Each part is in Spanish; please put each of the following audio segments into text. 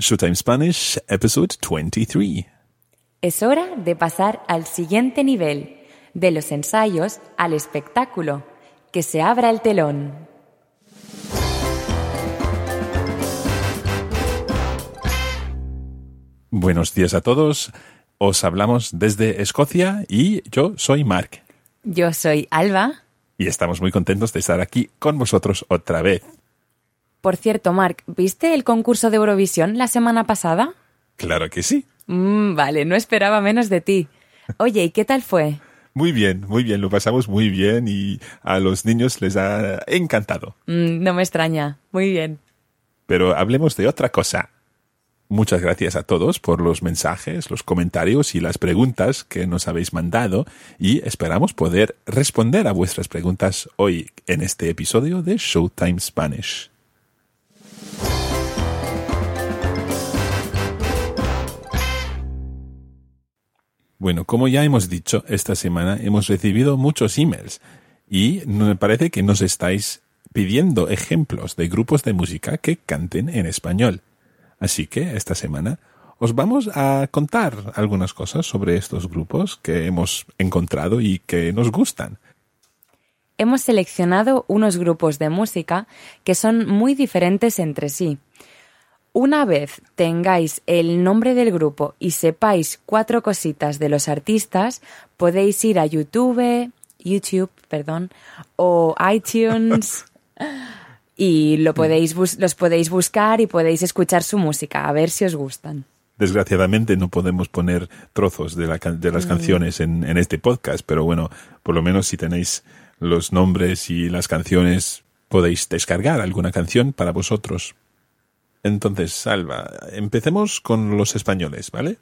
Showtime Spanish, episode 23. Es hora de pasar al siguiente nivel, de los ensayos al espectáculo. Que se abra el telón. Buenos días a todos. Os hablamos desde Escocia y yo soy Mark. Yo soy Alba. Y estamos muy contentos de estar aquí con vosotros otra vez. Por cierto, Mark, ¿viste el concurso de Eurovisión la semana pasada? Claro que sí. Mm, vale, no esperaba menos de ti. Oye, ¿y qué tal fue? Muy bien, muy bien, lo pasamos muy bien y a los niños les ha encantado. Mm, no me extraña. Muy bien. Pero hablemos de otra cosa. Muchas gracias a todos por los mensajes, los comentarios y las preguntas que nos habéis mandado y esperamos poder responder a vuestras preguntas hoy en este episodio de Showtime Spanish. Bueno, como ya hemos dicho, esta semana hemos recibido muchos emails y me parece que nos estáis pidiendo ejemplos de grupos de música que canten en español. Así que esta semana os vamos a contar algunas cosas sobre estos grupos que hemos encontrado y que nos gustan. Hemos seleccionado unos grupos de música que son muy diferentes entre sí. Una vez tengáis el nombre del grupo y sepáis cuatro cositas de los artistas, podéis ir a YouTube, YouTube, perdón, o iTunes y lo podéis los podéis buscar y podéis escuchar su música, a ver si os gustan. Desgraciadamente no podemos poner trozos de, la, de las canciones en, en este podcast, pero bueno, por lo menos si tenéis los nombres y las canciones, podéis descargar alguna canción para vosotros. Entonces, Salva, empecemos con los españoles, ¿vale?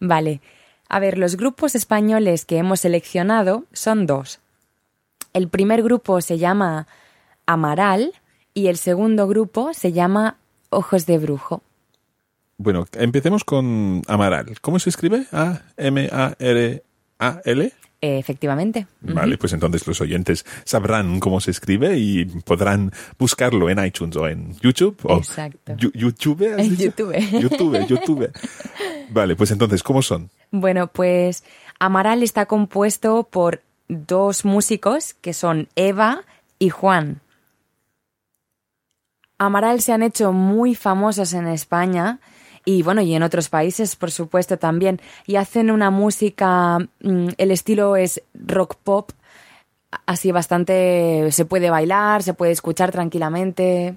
Vale. A ver, los grupos españoles que hemos seleccionado son dos. El primer grupo se llama Amaral y el segundo grupo se llama Ojos de Brujo. Bueno, empecemos con Amaral. ¿Cómo se escribe? A-M-A-R-A-L. Efectivamente. Vale, pues entonces los oyentes sabrán cómo se escribe y podrán buscarlo en iTunes o en YouTube. O Exacto. YouTube, ¿has dicho? YouTube. YouTube, YouTube. Vale, pues entonces, ¿cómo son? Bueno, pues Amaral está compuesto por dos músicos que son Eva y Juan. Amaral se han hecho muy famosos en España y bueno, y en otros países, por supuesto, también. Y hacen una música, mm, el estilo es rock pop, así bastante, se puede bailar, se puede escuchar tranquilamente.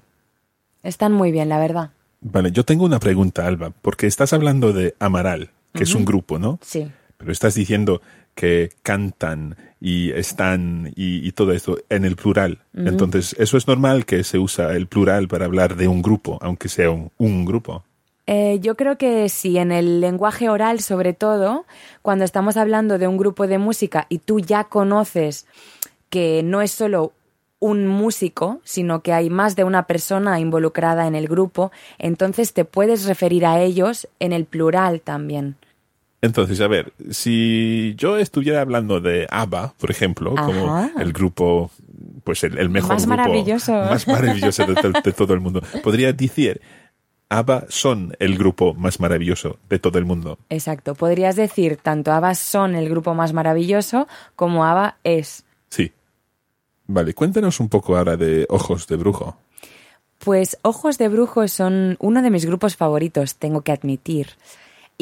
Están muy bien, la verdad. Vale, yo tengo una pregunta, Alba, porque estás hablando de Amaral, que es un grupo, ¿no? Sí. Pero estás diciendo que cantan y están y, y todo esto en el plural. Entonces, ¿eso es normal que se usa el plural para hablar de un grupo, aunque sea un, un grupo? Eh, yo creo que sí, en el lenguaje oral sobre todo, cuando estamos hablando de un grupo de música y tú ya conoces que no es solo un músico, sino que hay más de una persona involucrada en el grupo, entonces te puedes referir a ellos en el plural también. Entonces, a ver, si yo estuviera hablando de ABBA, por ejemplo, como el grupo, pues el, el mejor Más grupo maravilloso. más maravilloso de todo el mundo, podría decir, ABBA son el grupo más maravilloso de todo el mundo. Exacto. Podrías decir, tanto ABBA son el grupo más maravilloso como ABBA es. Sí. Vale, cuéntanos un poco ahora de Ojos de Brujo. Pues Ojos de Brujo son uno de mis grupos favoritos, tengo que admitir.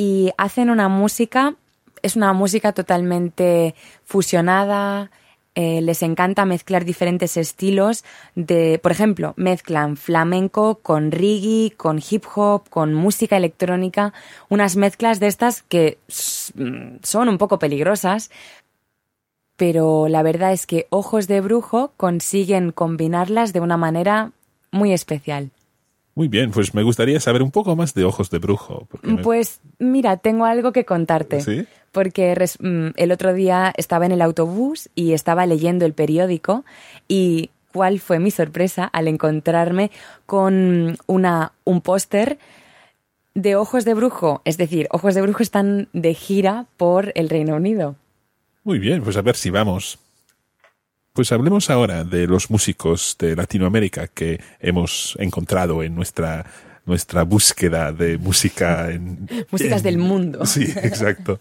Y hacen una música, es una música totalmente fusionada, eh, les encanta mezclar diferentes estilos de, por ejemplo, mezclan flamenco con reggae, con hip hop, con música electrónica, unas mezclas de estas que mm, son un poco peligrosas, pero la verdad es que Ojos de Brujo consiguen combinarlas de una manera muy especial. Muy bien, pues me gustaría saber un poco más de Ojos de Brujo. me- Pues mira, tengo algo que contarte. ¿Sí? Porque res- mm, el otro día estaba en el autobús y estaba leyendo el periódico y cuál fue mi sorpresa al encontrarme con una, un póster de Ojos de Brujo. Es decir, Ojos de Brujo están de gira por el Reino Unido. Muy bien, pues a ver si vamos. Pues hablemos ahora de los músicos de Latinoamérica que hemos encontrado en nuestra nuestra búsqueda de música en Músicas en- del mundo. Sí, exacto.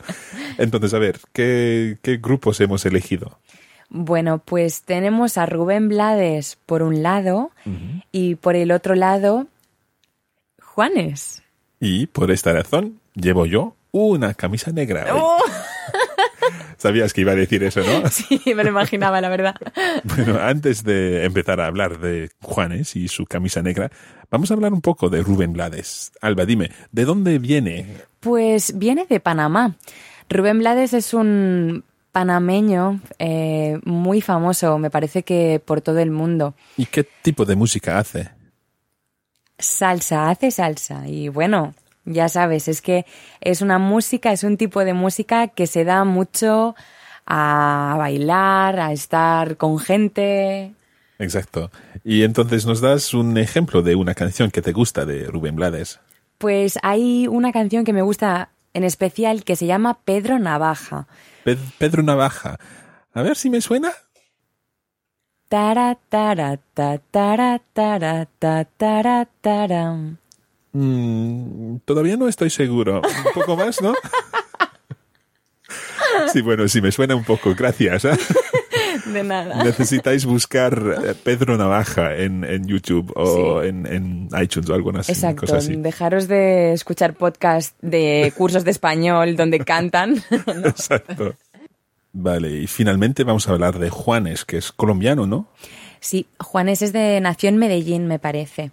Entonces, a ver, ¿qué, qué grupos hemos elegido? Bueno, pues tenemos a Rubén Blades por un lado y por el otro lado Juanes. Y por esta razón llevo yo una camisa negra. hoy. Sabías que iba a decir eso, ¿no? Sí, me lo imaginaba, la verdad. Bueno, antes de empezar a hablar de Juanes y su camisa negra, vamos a hablar un poco de Rubén Blades. Alba, dime, ¿de dónde viene? Pues viene de Panamá. Rubén Blades es un panameño eh, muy famoso, me parece que por todo el mundo. ¿Y qué tipo de música hace? Salsa, hace salsa. Y bueno, ya sabes, es que es una música, es un tipo de música que se da mucho a bailar, a estar con gente. Exacto. Y entonces nos das un ejemplo de una canción que te gusta de Rubén Blades. Pues hay una canción que me gusta en especial que se llama Pedro Navaja. Pe- Pedro Navaja. A ver si me suena. Tara, tara, ta, tara, tara, ta, tara, tara. Mm, todavía no estoy seguro. Un poco más, ¿no? Sí, bueno, sí me suena un poco. Gracias. ¿eh? De nada. Necesitáis buscar eh, Pedro Navaja en, en YouTube o en, en iTunes o alguna así, Exacto, cosa así. dejaros de escuchar podcast de cursos de español donde cantan. Exacto. Vale, y finalmente vamos a hablar de Juanes, que es colombiano, ¿no? Sí, Juanes es de nació en Medellín, me parece.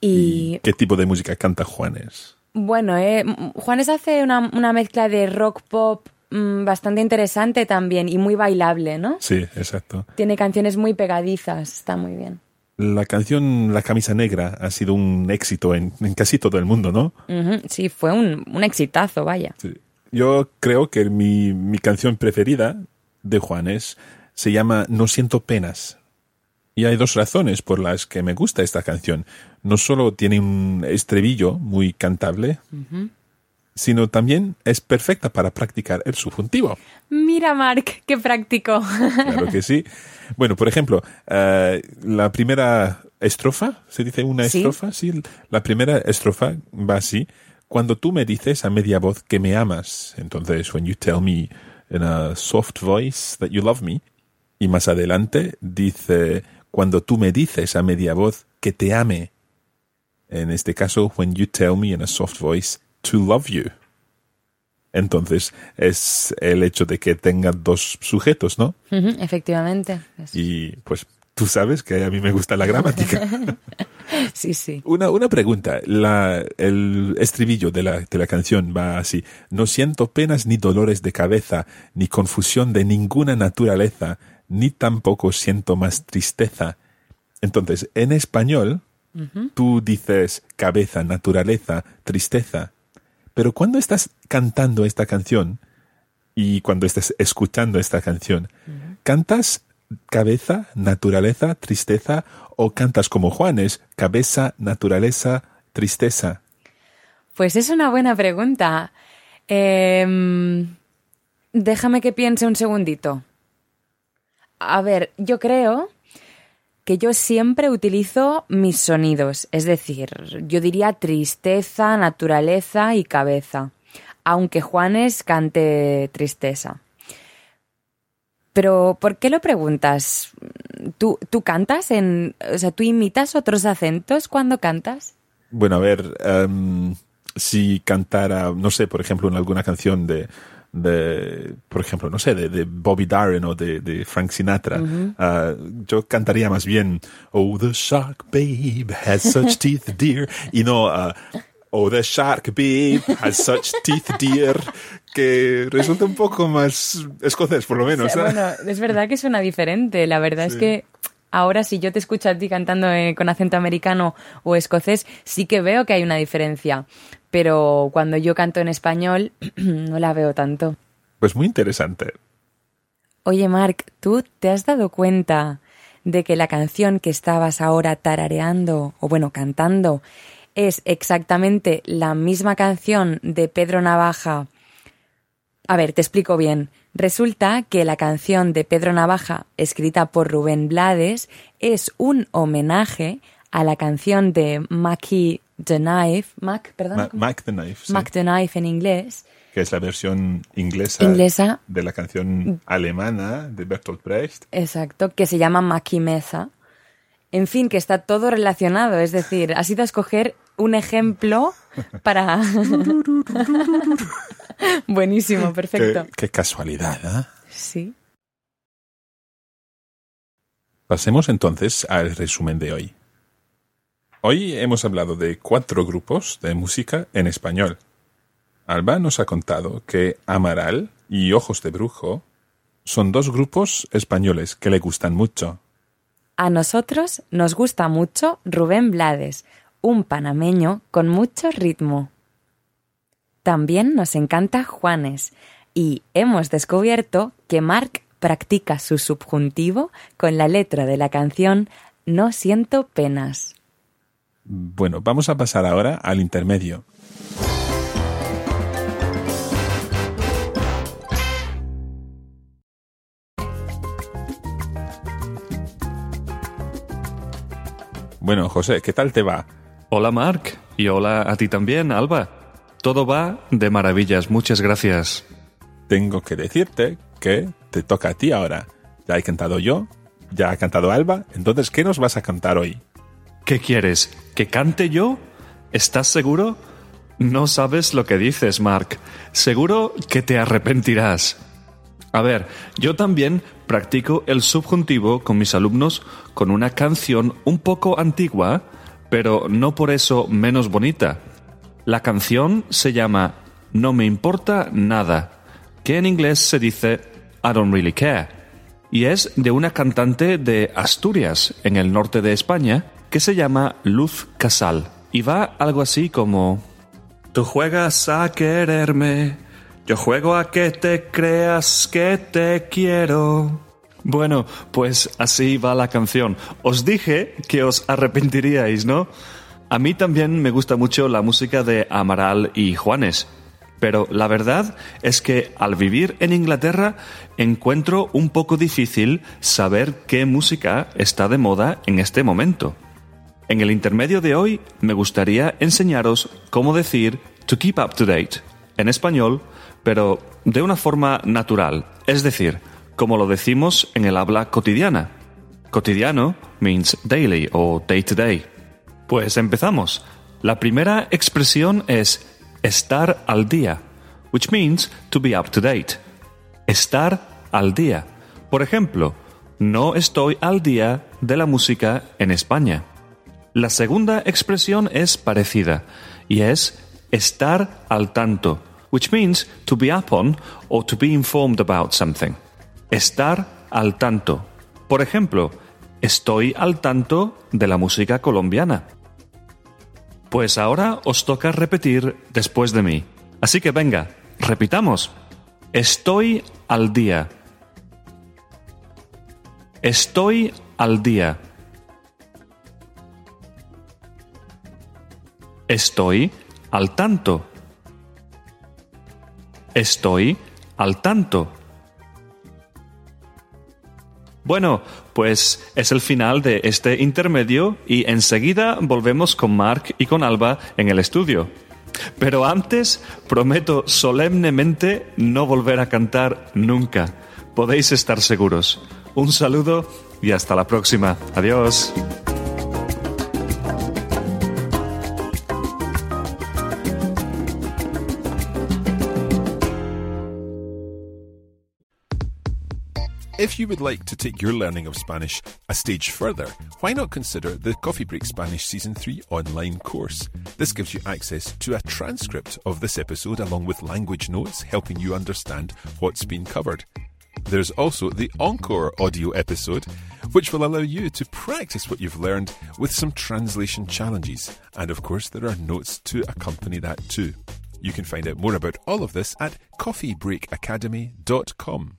Y ¿Qué tipo de música canta Juanes? bueno, eh, Juanes hace una, una mezcla de rock pop mm, bastante interesante también y muy bailable, ¿no? Sí, exacto. Tiene canciones muy pegadizas, está muy bien. La canción La camisa negra ha sido un éxito en, en casi todo el mundo, ¿no? Sí, fue un, un exitazo, vaya. Sí. Yo creo que mi, mi canción preferida de Juanes se llama No siento penas. Y hay dos razones por las que me gusta esta canción. No solo tiene un estribillo muy cantable, sino también es perfecta para practicar el subjuntivo. Mira, Mark, qué práctico. Claro que sí. Bueno, por ejemplo, eh, la primera estrofa, ¿se dice una Sí. estrofa? Sí, la primera estrofa va así. Cuando tú me dices a media voz que me amas, entonces, when you tell me in a soft voice that you love me, y más adelante dice, cuando tú me dices a media voz que te ame, en este caso, when you tell me in a soft voice to love you. Entonces, es el hecho de que tenga dos sujetos, ¿no? Ujú, Efectivamente. Y pues tú sabes que a mí me gusta la gramática. Sí, sí. Una, una pregunta. La, el estribillo de la, de la canción va así. No siento penas ni dolores de cabeza, ni confusión de ninguna naturaleza, ni tampoco siento más tristeza. Entonces, en español, tú dices cabeza, naturaleza, tristeza. Pero cuando estás cantando esta canción y cuando estás escuchando esta canción, ¿cantas cabeza, naturaleza, tristeza o cantas como Juanes, cabeza, naturaleza, tristeza? Pues es una buena pregunta. Em, déjame que piense un segundito. A ver, yo creo que yo siempre utilizo mis sonidos, es decir, yo diría tristeza, naturaleza y cabeza, aunque Juanes cante tristeza. Pero, ¿por qué lo preguntas? ¿Tú, tú cantas en, o sea, tú imitas otros acentos cuando cantas? Bueno, a ver, em, si cantara, no sé, por ejemplo, en alguna canción de, de por ejemplo, no sé, de, de Bobby Darin o de, de Frank Sinatra, ah, yo cantaría más bien, Oh, the shark babe has such teeth dear, y no, ah, Oh, the shark babe has such teeth dear, que resulta un poco más escocés, por lo menos. O sea, ¿eh? bueno, es verdad que suena diferente. La verdad es que ahora si yo te escucho a ti cantando eh, con acento americano o escocés, sí que veo que hay una diferencia. Pero cuando yo canto en español, no la veo tanto. Pues muy interesante. Oye, Mark, ¿tú te has dado cuenta de que la canción que estabas ahora tarareando, o bueno, cantando, es exactamente la misma canción de Pedro Navaja a ver, te explico bien. Resulta que la canción de Pedro Navaja, escrita por Rubén Blades, es un homenaje a la canción de Mackie the Knife, Mac, perdón, Ma- Mac the Knife. sí, Mac the Knife en inglés, que es la versión inglesa, Inglesa. de la canción alemana de Bertolt Brecht. exacto, que se llama Mackie Meza. En fin, que está todo relacionado, es decir, has ido a escoger un ejemplo para... Buenísimo, perfecto. Qué, qué casualidad, ¿eh? Sí. Pasemos entonces al resumen de hoy. Hoy hemos hablado de cuatro grupos de música en español. Alba nos ha contado que Amaral y Ojos de Brujo son dos grupos españoles que le gustan mucho. A nosotros nos gusta mucho Rubén Blades, un panameño con mucho ritmo. También nos encanta Juanes y hemos descubierto que Mark practica su subjuntivo con la letra de la canción No siento penas. Bueno, vamos a pasar ahora al intermedio. Bueno, José, ¿qué tal te va? Hola Marc y hola a ti también, Alba. Todo va de maravillas, muchas gracias. Tengo que decirte que te toca a ti ahora. Ya he cantado yo, ya ha cantado Alba, entonces, ¿qué nos vas a cantar hoy? ¿Qué quieres? ¿Que cante yo? ¿Estás seguro? No sabes lo que dices, Marc. Seguro que te arrepentirás. A ver, yo también practico el subjuntivo con mis alumnos con una canción un poco antigua, pero no por eso menos bonita. La canción se llama No me importa nada, que en inglés se dice I don't really care, y es de una cantante de Asturias, en el norte de España, que se llama Luz Casal, y va algo así como Tú juegas a quererme, yo juego a que te creas que te quiero. Bueno, pues así va la canción. Os dije que os arrepentiríais, ¿no? A mí también me gusta mucho la música de Amaral y Juanes. Pero la verdad es que al vivir en Inglaterra encuentro un poco difícil saber qué música está de moda en este momento. En el intermedio de hoy me gustaría enseñaros cómo decir to keep up to date en español, pero de una forma natural, es decir, como lo decimos en el habla cotidiana. Cotidiano means daily o day to day. Pues empezamos. La primera expresión es estar al día, which means to be up to date. Estar al día. Por ejemplo, no estoy al día de la música en España. La segunda expresión es parecida y es estar al tanto, which means to be up on or to be informed about something. Estar al tanto. Por ejemplo, estoy al tanto de la música colombiana. Pues ahora os toca repetir después de mí. Así que venga, repitamos. Estoy al día. Estoy al día. Estoy al tanto. Estoy al tanto. Bueno, pues es el final de este intermedio y enseguida volvemos con Mark y con Alba en el estudio. Pero antes prometo solemnemente no volver a cantar nunca. Podéis estar seguros. Un saludo y hasta la próxima. Adiós. If you would like to take your learning of Spanish a stage further, why not consider the Coffee Break Spanish Season 3 online course? This gives you access to a transcript of this episode along with language notes helping you understand what's been covered. There's also the Encore audio episode, which will allow you to practice what you've learned with some translation challenges. And of course, there are notes to accompany that too. You can find out more about all of this at coffeebreakacademy.com.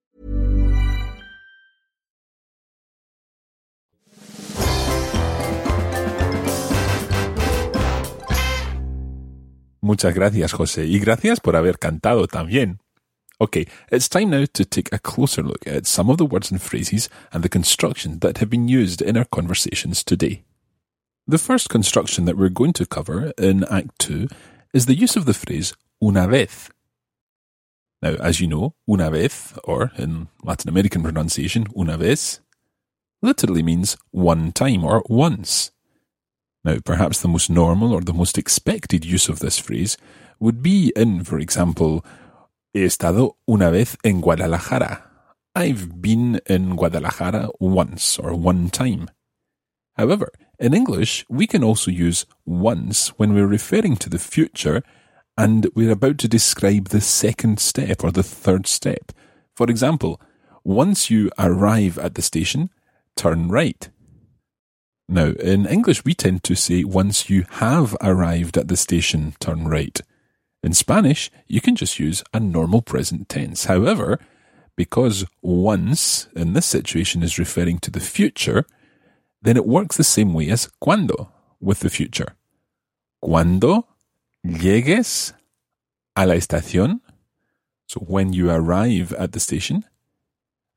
Muchas gracias, José, y gracias por haber cantado también. Okay, it's time now to take a closer look at some of the words and phrases and the constructions that have been used in our conversations today. The first construction that we're going to cover in Act 2 is the use of the phrase una vez. Now, as you know, una vez, or in Latin American pronunciation, una vez, literally means one time or once. Now, perhaps the most normal or the most expected use of this phrase would be in, for example, He estado una vez en Guadalajara. I've been in Guadalajara once or one time. However, in English, we can also use once when we're referring to the future and we're about to describe the second step or the third step. For example, once you arrive at the station, turn right. Now, in English, we tend to say once you have arrived at the station, turn right. In Spanish, you can just use a normal present tense. However, because once in this situation is referring to the future, then it works the same way as cuando with the future. Cuando llegues a la estación, so when you arrive at the station,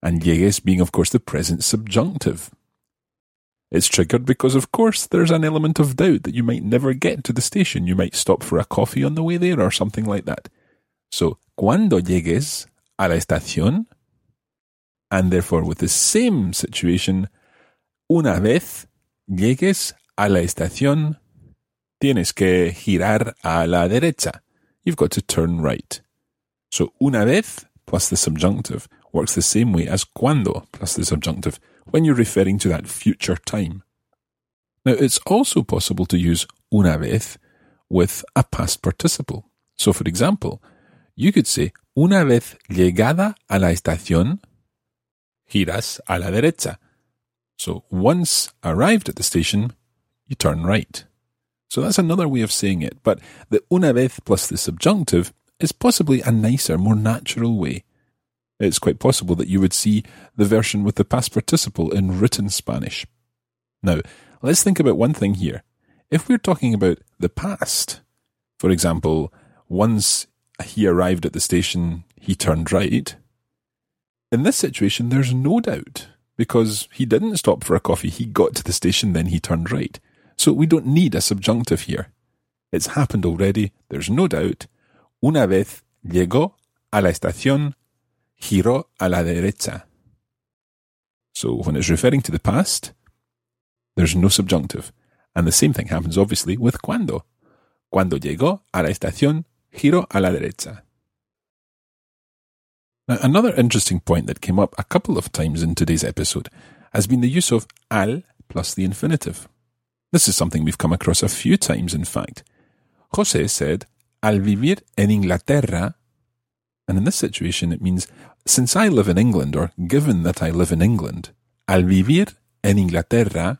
and llegues being, of course, the present subjunctive. It's triggered because, of course, there's an element of doubt that you might never get to the station. You might stop for a coffee on the way there or something like that. So, cuando llegues a la estación, and therefore with the same situation, una vez llegues a la estación, tienes que girar a la derecha. You've got to turn right. So, una vez plus the subjunctive works the same way as cuando plus the subjunctive when you're referring to that future time. Now, it's also possible to use una vez with a past participle. So, for example, you could say, una vez llegada a la estación, giras a la derecha. So, once arrived at the station, you turn right. So that's another way of saying it, but the una vez plus the subjunctive is possibly a nicer, more natural way it's quite possible that you would see the version with the past participle in written Spanish. Now, let's think about one thing here. If we're talking about the past, for example, once he arrived at the station, he turned right. In this situation, there's no doubt because he didn't stop for a coffee. He got to the station, then he turned right. So we don't need a subjunctive here. It's happened already, there's no doubt. Una vez llegó a la estación, giró a la derecha. So when it's referring to the past, there's no subjunctive. And the same thing happens obviously with cuando. Cuando llegó a la estación, giró a la derecha. Now, another interesting point that came up a couple of times in today's episode has been the use of al plus the infinitive. This is something we've come across a few times, in fact. Jose said, Al vivir en Inglaterra, and in this situation it means, since I live in England, or given that I live in England, al vivir en Inglaterra,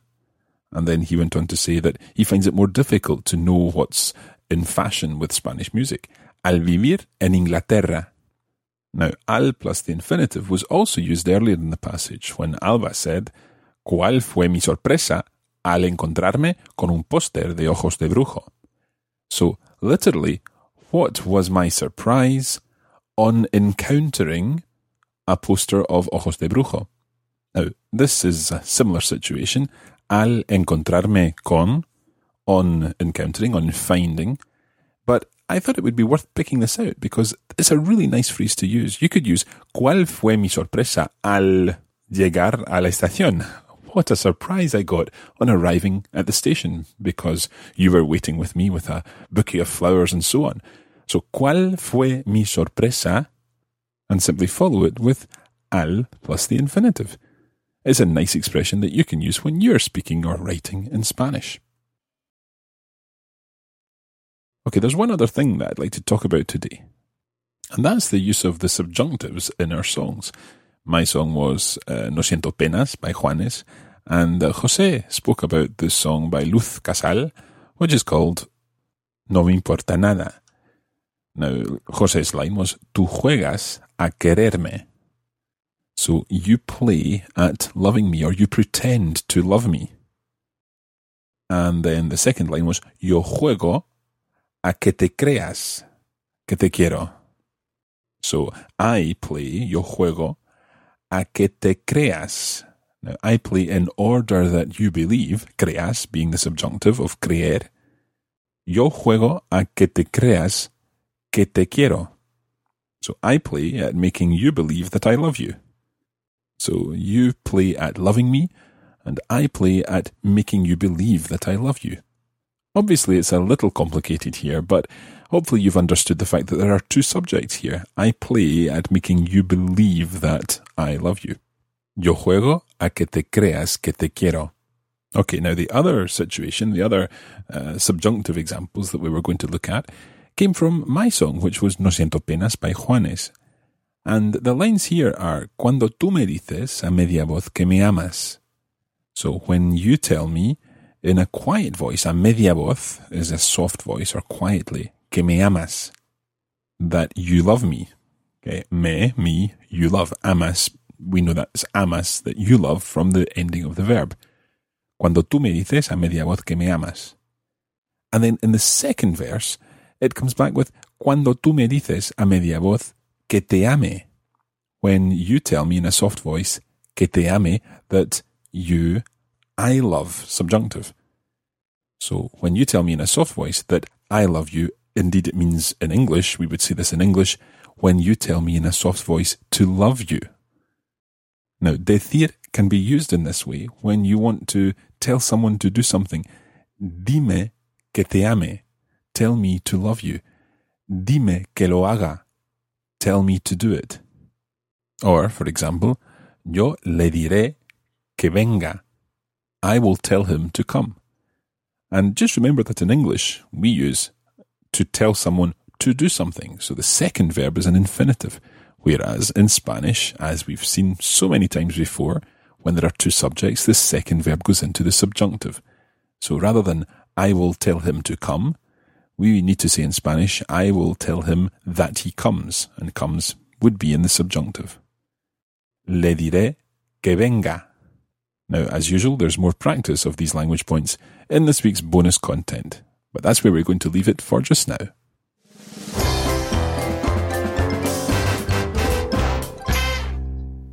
and then he went on to say that he finds it more difficult to know what's in fashion with Spanish music. Al vivir en Inglaterra. Now, al plus the infinitive was also used earlier in the passage when Alba said, ¿Cuál fue mi sorpresa al encontrarme con un póster de ojos de brujo? So, literally, what was my surprise on encountering a poster of ojos de brujo? Now, this is a similar situation. Al encontrarme con, on encountering, on finding. But I thought it would be worth picking this out because it's a really nice phrase to use. You could use ¿Cuál fue mi sorpresa al llegar a la estación? What a surprise I got on arriving at the station because you were waiting with me with a bouquet of flowers and so on. So, ¿Cuál fue mi sorpresa? And simply follow it with al plus the infinitive. It's a nice expression that you can use when you're speaking or writing in Spanish. Okay, there's one other thing that I'd like to talk about today, and that's the use of the subjunctives in our songs. My song was uh, No Siento Penas by Juanes, and uh, Jose spoke about this song by Luz Casal, which is called No Me Importa Nada. Now, Jose's line was Tu juegas a quererme. So you play at loving me, or you pretend to love me. And then the second line was Yo juego a que te creas que te quiero. So I play, yo juego, a que te creas. Now, I play in order that you believe, creas being the subjunctive of creer. Yo juego a que te creas que te quiero. So I play at making you believe that I love you. So you play at loving me, and I play at making you believe that I love you. Obviously, it's a little complicated here, but hopefully you've understood the fact that there are two subjects here. I play at making you believe that I love you. Yo juego a que te creas que te quiero. Okay, now the other situation, the other uh, subjunctive examples that we were going to look at came from my song, which was No Siento Penas by Juanes. And the lines here are, Cuando tú me dices a media voz que me amas. So when you tell me in a quiet voice, a media voz is a soft voice or quietly, que me amas, that you love me. Okay, me, me, you love. Amas, we know that's amas, that you love from the ending of the verb. Cuando tú me dices a media voz que me amas. And then in the second verse, it comes back with cuando tú me dices a media voz que te ame. When you tell me in a soft voice que te ame, that you I love subjunctive. So when you tell me in a soft voice that I love you, indeed it means in English, we would say this in English, when you tell me in a soft voice to love you. Now, decir can be used in this way when you want to tell someone to do something. Dime que te ame. Tell me to love you. Dime que lo haga. Tell me to do it. Or, for example, yo le diré que venga. I will tell him to come. And just remember that in English, we use to tell someone to do something. So the second verb is an infinitive. Whereas in Spanish, as we've seen so many times before, when there are two subjects, the second verb goes into the subjunctive. So rather than I will tell him to come, we need to say in Spanish, I will tell him that he comes, and comes would be in the subjunctive. Le diré que venga. Now, as usual, there's more practice of these language points in this week's bonus content, but that's where we're going to leave it for just now.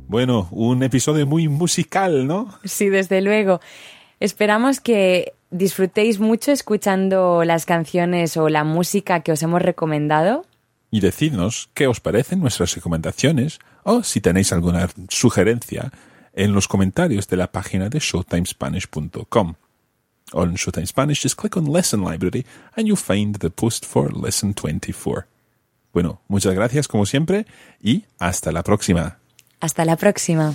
Bueno, un episodio muy musical, ¿no? Sí, desde luego. Esperamos que disfrutéis mucho escuchando las canciones o la música que os hemos recomendado. Y decidnos qué os parecen nuestras recomendaciones o si tenéis alguna sugerencia en los comentarios de la página de showtimespanish.com. Or in Showtime Spanish, just click on Lesson Library and you'll find the post for Lesson 24. Bueno, muchas gracias como siempre y hasta la próxima. Hasta la próxima.